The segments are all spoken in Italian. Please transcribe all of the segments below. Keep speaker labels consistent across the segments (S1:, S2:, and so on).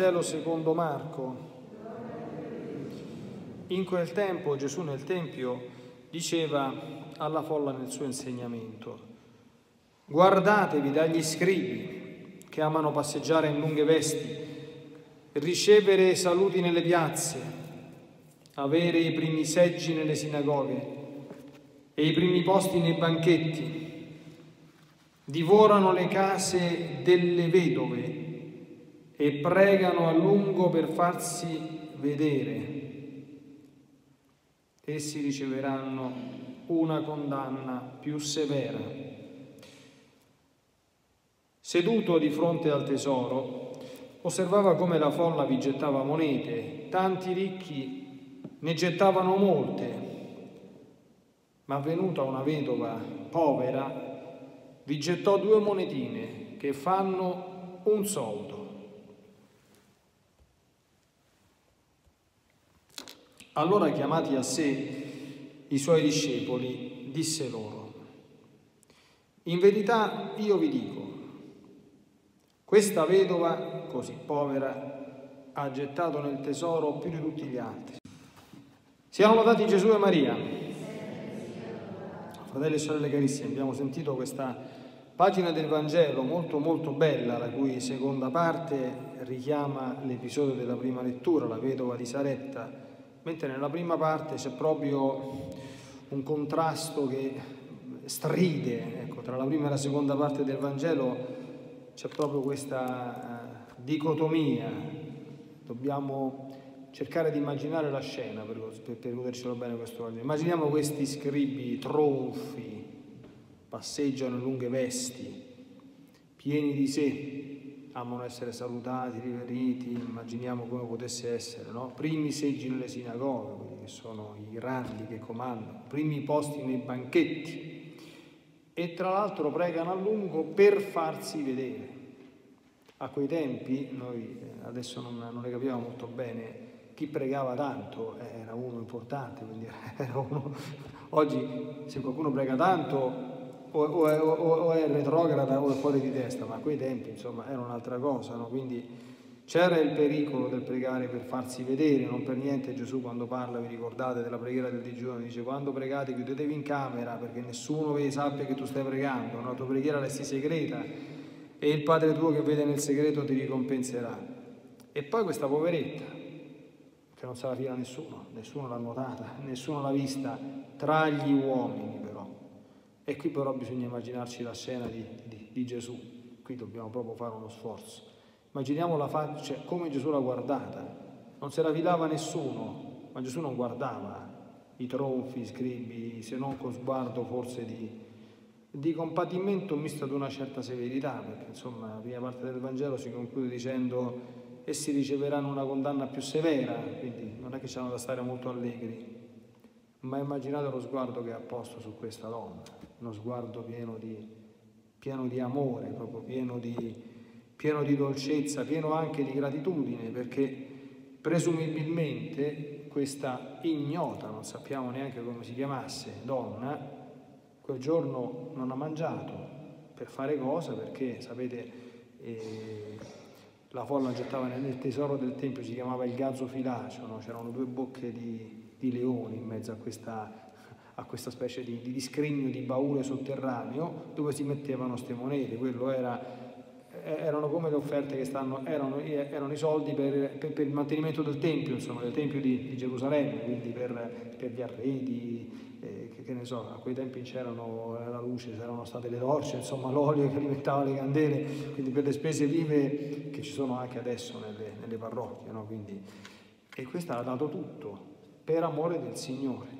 S1: Vangelo secondo Marco. In quel tempo Gesù nel Tempio diceva alla folla nel suo insegnamento, guardatevi dagli scribi che amano passeggiare in lunghe vesti, ricevere saluti nelle piazze, avere i primi seggi nelle sinagoghe e i primi posti nei banchetti, divorano le case delle vedove e pregano a lungo per farsi vedere. Essi riceveranno una condanna più severa. Seduto di fronte al tesoro, osservava come la folla vi gettava monete, tanti ricchi ne gettavano molte, ma venuta una vedova povera, vi gettò due monetine che fanno un soldo. Allora chiamati a sé i suoi discepoli, disse loro, in verità io vi dico, questa vedova così povera ha gettato nel tesoro più di tutti gli altri. Siamo lodati Gesù e Maria. Fratelli e sorelle carissimi, abbiamo sentito questa pagina del Vangelo molto molto bella, la cui seconda parte richiama l'episodio della prima lettura, la vedova di Saretta mentre nella prima parte c'è proprio un contrasto che stride, ecco, tra la prima e la seconda parte del Vangelo c'è proprio questa uh, dicotomia, dobbiamo cercare di immaginare la scena per, per, per godercelo bene questo Vangelo. Immaginiamo questi scribi tronfi, passeggiano in lunghe vesti, pieni di sé, amano essere salutati, riveriti, immaginiamo come potesse essere, no? primi seggi nelle sinagoghe, quelli che sono i grandi che comandano, primi posti nei banchetti e tra l'altro pregano a lungo per farsi vedere. A quei tempi, noi eh, adesso non, non le capiamo molto bene, chi pregava tanto era uno importante, quindi era uno... oggi se qualcuno prega tanto o, o, o, o, è retrograda o è fuori di testa, ma a quei tempi insomma era un'altra cosa, no? quindi c'era il pericolo del pregare per farsi vedere, non per niente Gesù quando parla, vi ricordate della preghiera del digiuno, dice quando pregate chiudetevi in camera perché nessuno sappia che tu stai pregando, la tua preghiera resti segreta e il Padre tuo che vede nel segreto ti ricompenserà. E poi questa poveretta, che non se la fila nessuno, nessuno l'ha notata, nessuno l'ha vista tra gli uomini. E qui però bisogna immaginarci la scena di, di, di Gesù, qui dobbiamo proprio fare uno sforzo. Immaginiamo la faccia, cioè, come Gesù l'ha guardata, non se la filava nessuno, ma Gesù non guardava i tronfi, i scribi, se non con sguardo forse di, di compatimento misto ad una certa severità, perché insomma la prima parte del Vangelo si conclude dicendo essi riceveranno una condanna più severa, quindi non è che c'hanno da stare molto allegri, ma immaginate lo sguardo che ha posto su questa donna uno sguardo pieno di, pieno di amore, proprio pieno di, pieno di dolcezza, pieno anche di gratitudine, perché presumibilmente questa ignota, non sappiamo neanche come si chiamasse, donna, quel giorno non ha mangiato per fare cosa? Perché, sapete, eh, la folla gettava nel tesoro del Tempio, si chiamava il gazzo filacio, no? c'erano due bocche di, di leoni in mezzo a questa a questa specie di, di, scrigno di baule sotterraneo dove si mettevano queste monete. Quello era, erano come le offerte che stanno, erano, erano i soldi per, per, per, il mantenimento del Tempio, insomma, del Tempio di, di Gerusalemme, quindi per, per gli arredi, eh, che, che, ne so, a quei tempi c'erano la luce, c'erano state le torce, insomma l'olio che alimentava le candele, quindi per le spese vive che ci sono anche adesso nelle, nelle parrocchie, no? quindi, e questo ha dato tutto per amore del Signore.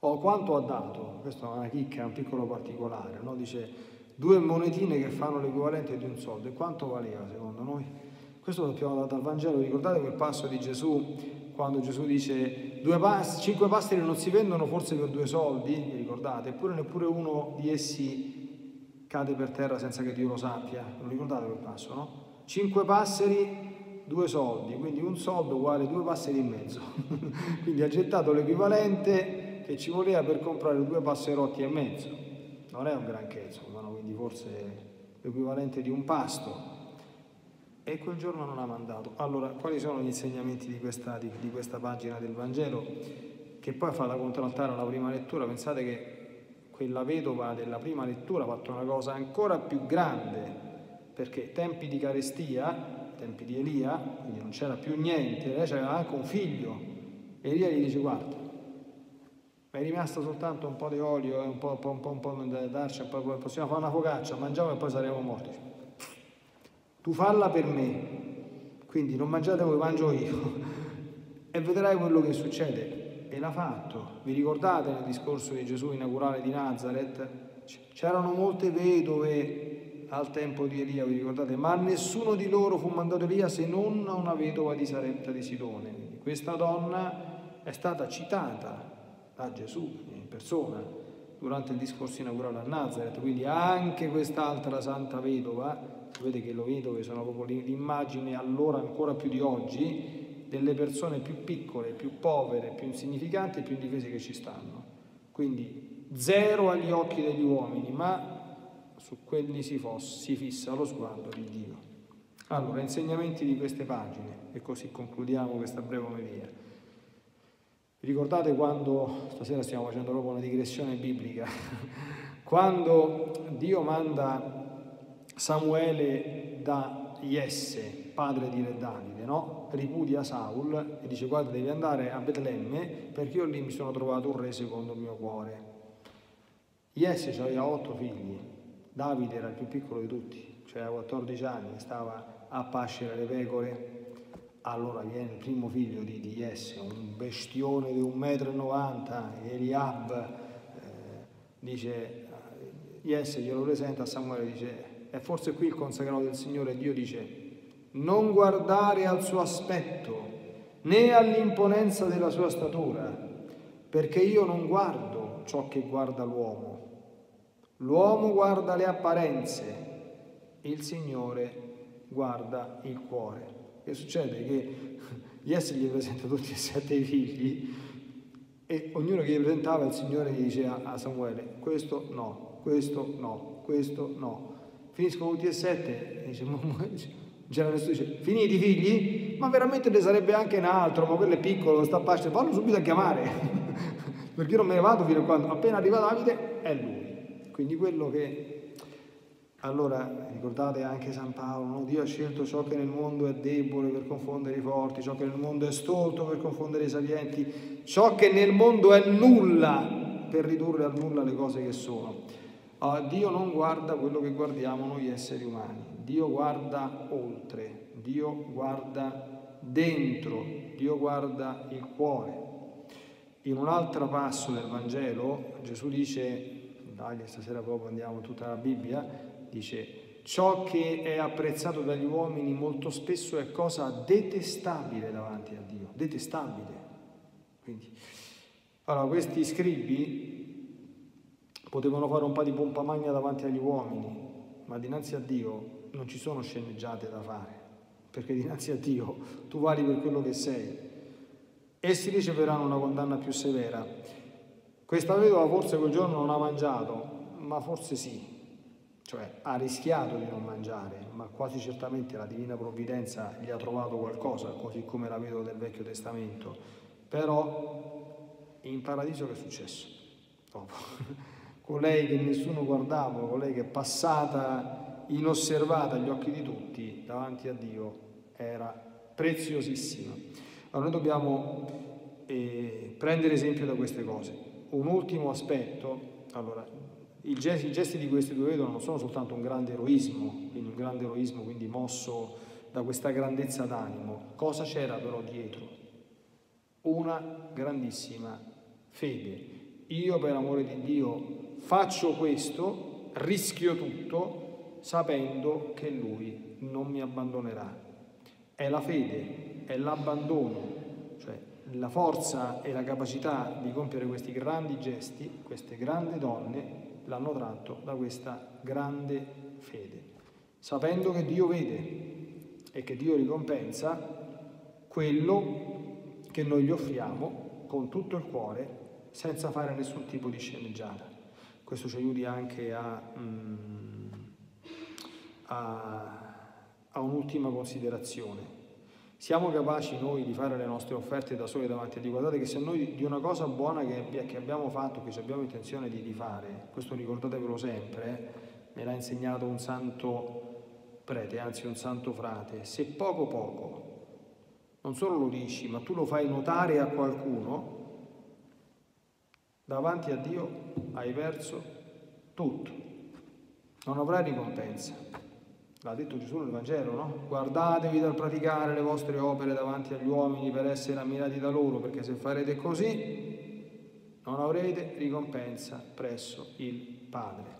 S1: Oh, quanto ha dato? Questa è una chicca, un piccolo particolare, no? Dice due monetine che fanno l'equivalente di un soldo. E quanto valeva secondo noi? Questo lo abbiamo dato al Vangelo. Ricordate quel passo di Gesù quando Gesù dice pass cinque pastri non si vendono forse per due soldi? Vi ricordate? Eppure neppure uno di essi cade per terra senza che Dio lo sappia. Lo ricordate quel passo, no? Cinque passeri, due soldi, quindi un soldo uguale due passeri e mezzo. quindi ha gettato l'equivalente che ci voleva per comprare due passerotti e mezzo. Non è un granché, insomma, quindi forse l'equivalente di un pasto. e quel giorno non ha mandato. Allora, quali sono gli insegnamenti di questa, di, di questa pagina del Vangelo? Che poi fa da contraltare alla prima lettura, pensate che quella vedova della prima lettura ha fatto una cosa ancora più grande, perché tempi di carestia, tempi di Elia, quindi non c'era più niente, lei aveva anche un figlio. Elia gli dice guarda, è rimasto soltanto un po' di olio e un po', un po', un po', un po da darci, un po', possiamo fare una focaccia, mangiamo e poi saremo morti. Tu falla per me, quindi non mangiate voi, mangio io e vedrai quello che succede. E l'ha fatto. Vi ricordate nel discorso di Gesù inaugurale di Nazareth? C'erano molte vedove al tempo di Elia, vi ricordate? Ma nessuno di loro fu mandato Elia se non una vedova di Sarepta di Sidone. Questa donna è stata citata da Gesù in persona durante il discorso inaugurale a Nazareth, quindi anche quest'altra santa vedova, sapete che le vedove sono proprio l'immagine allora ancora più di oggi delle persone più piccole, più povere, più insignificanti e più indifese che ci stanno. Quindi zero agli occhi degli uomini, ma su quelli si, fosse, si fissa lo sguardo di Dio. Allora, insegnamenti di queste pagine, e così concludiamo questa breve omelia. Vi ricordate quando, stasera stiamo facendo proprio una digressione biblica, quando Dio manda Samuele da Jesse, padre di Re Davide, no? ripudia Saul e dice guarda devi andare a Betlemme perché io lì mi sono trovato un re secondo il mio cuore. Jesse aveva otto figli, Davide era il più piccolo di tutti, cioè a 14 anni, stava a pascere le pecore, allora viene il primo figlio di, di Jesse, un bestione di 1,90 m, Eliab, eh, dice, Jesse glielo presenta a Samuele, dice, è forse qui il consacrato del Signore, Dio dice, non guardare al suo aspetto, né all'imponenza della sua statura, perché io non guardo ciò che guarda l'uomo. L'uomo guarda le apparenze, il Signore guarda il cuore. Che succede? Che Jesse gli presenta tutti e sette i figli e ognuno che gli presentava il Signore gli diceva a Samuele questo no, questo no, questo no. Finiscono tutti e sette e dice, c'era nessuno dice finiti i figli? Ma veramente ne sarebbe anche un altro, ma quello è piccolo, sta a pace, fallo subito a chiamare perché io non me ne vado fino a quando appena arriva Davide è lui. Quindi quello che allora ricordate anche San Paolo, no? Dio ha scelto ciò che nel mondo è debole per confondere i forti, ciò che nel mondo è stolto per confondere i sapienti, ciò che nel mondo è nulla per ridurre al nulla le cose che sono. Uh, Dio non guarda quello che guardiamo noi esseri umani, Dio guarda oltre, Dio guarda dentro, Dio guarda il cuore. In un altro passo del Vangelo Gesù dice, dai, stasera proprio andiamo tutta la Bibbia, dice ciò che è apprezzato dagli uomini molto spesso è cosa detestabile davanti a Dio, detestabile. Quindi, allora, questi scribi potevano fare un po' di pompa magna davanti agli uomini, ma dinanzi a Dio non ci sono sceneggiate da fare, perché dinanzi a Dio tu vali per quello che sei. Essi riceveranno una condanna più severa. Questa vedova forse quel giorno non ha mangiato, ma forse sì, cioè ha rischiato di non mangiare, ma quasi certamente la divina provvidenza gli ha trovato qualcosa, così come la vedo del Vecchio Testamento. Però in paradiso che è successo? Dopo. colei che nessuno guardava, colei che è passata inosservata agli occhi di tutti davanti a Dio, era preziosissima. Allora noi dobbiamo eh, prendere esempio da queste cose. Un ultimo aspetto, allora, i gesti, i gesti di questi due vedono non sono soltanto un grande eroismo, quindi un grande eroismo quindi mosso da questa grandezza d'animo, cosa c'era però dietro? Una grandissima fede. Io per amore di Dio faccio questo, rischio tutto, sapendo che Lui non mi abbandonerà. È la fede, è l'abbandono, cioè la forza e la capacità di compiere questi grandi gesti, queste grandi donne l'hanno tratto da questa grande fede, sapendo che Dio vede e che Dio ricompensa quello che noi gli offriamo con tutto il cuore senza fare nessun tipo di sceneggiata. Questo ci aiuti anche a, mm, a a un'ultima considerazione. Siamo capaci noi di fare le nostre offerte da soli davanti a Dio? Guardate che se noi di una cosa buona che, che abbiamo fatto, che abbiamo intenzione di, di fare, questo ricordatevelo sempre, me l'ha insegnato un santo prete, anzi un santo frate, se poco poco non solo lo dici, ma tu lo fai notare a qualcuno, davanti a Dio hai perso tutto, non avrai ricompensa. L'ha detto Gesù nel Vangelo, no? Guardatevi dal praticare le vostre opere davanti agli uomini per essere ammirati da loro, perché se farete così non avrete ricompensa presso il Padre.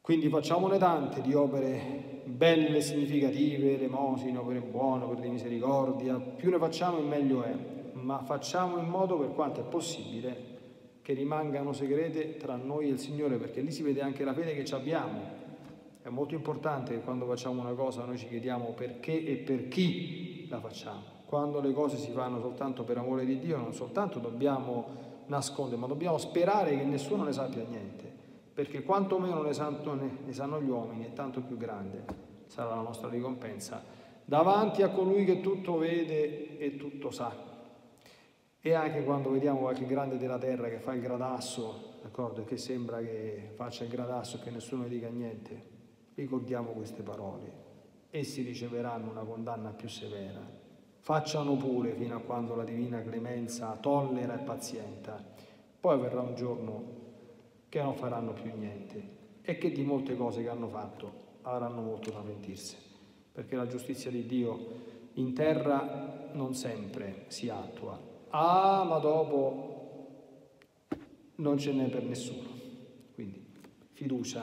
S1: Quindi facciamone tante di opere belle, significative, elemosine, opere buone, opere di misericordia, più ne facciamo meglio è, ma facciamo in modo per quanto è possibile che rimangano segrete tra noi e il Signore, perché lì si vede anche la fede che abbiamo. È molto importante che quando facciamo una cosa noi ci chiediamo perché e per chi la facciamo. Quando le cose si fanno soltanto per amore di Dio, non soltanto dobbiamo nascondere, ma dobbiamo sperare che nessuno ne sappia niente perché quanto meno ne sanno, ne sanno gli uomini e tanto più grande sarà la nostra ricompensa davanti a colui che tutto vede e tutto sa. E anche quando vediamo qualche grande della terra che fa il gradasso, d'accordo, che sembra che faccia il gradasso e che nessuno dica niente, ricordiamo queste parole. Essi riceveranno una condanna più severa. Facciano pure fino a quando la divina clemenza tollera e pazienta. Poi verrà un giorno che non faranno più niente e che di molte cose che hanno fatto avranno molto da pentirsi, perché la giustizia di Dio in terra non sempre si attua. Ah, ma dopo non ce n'è per nessuno. Quindi fiducia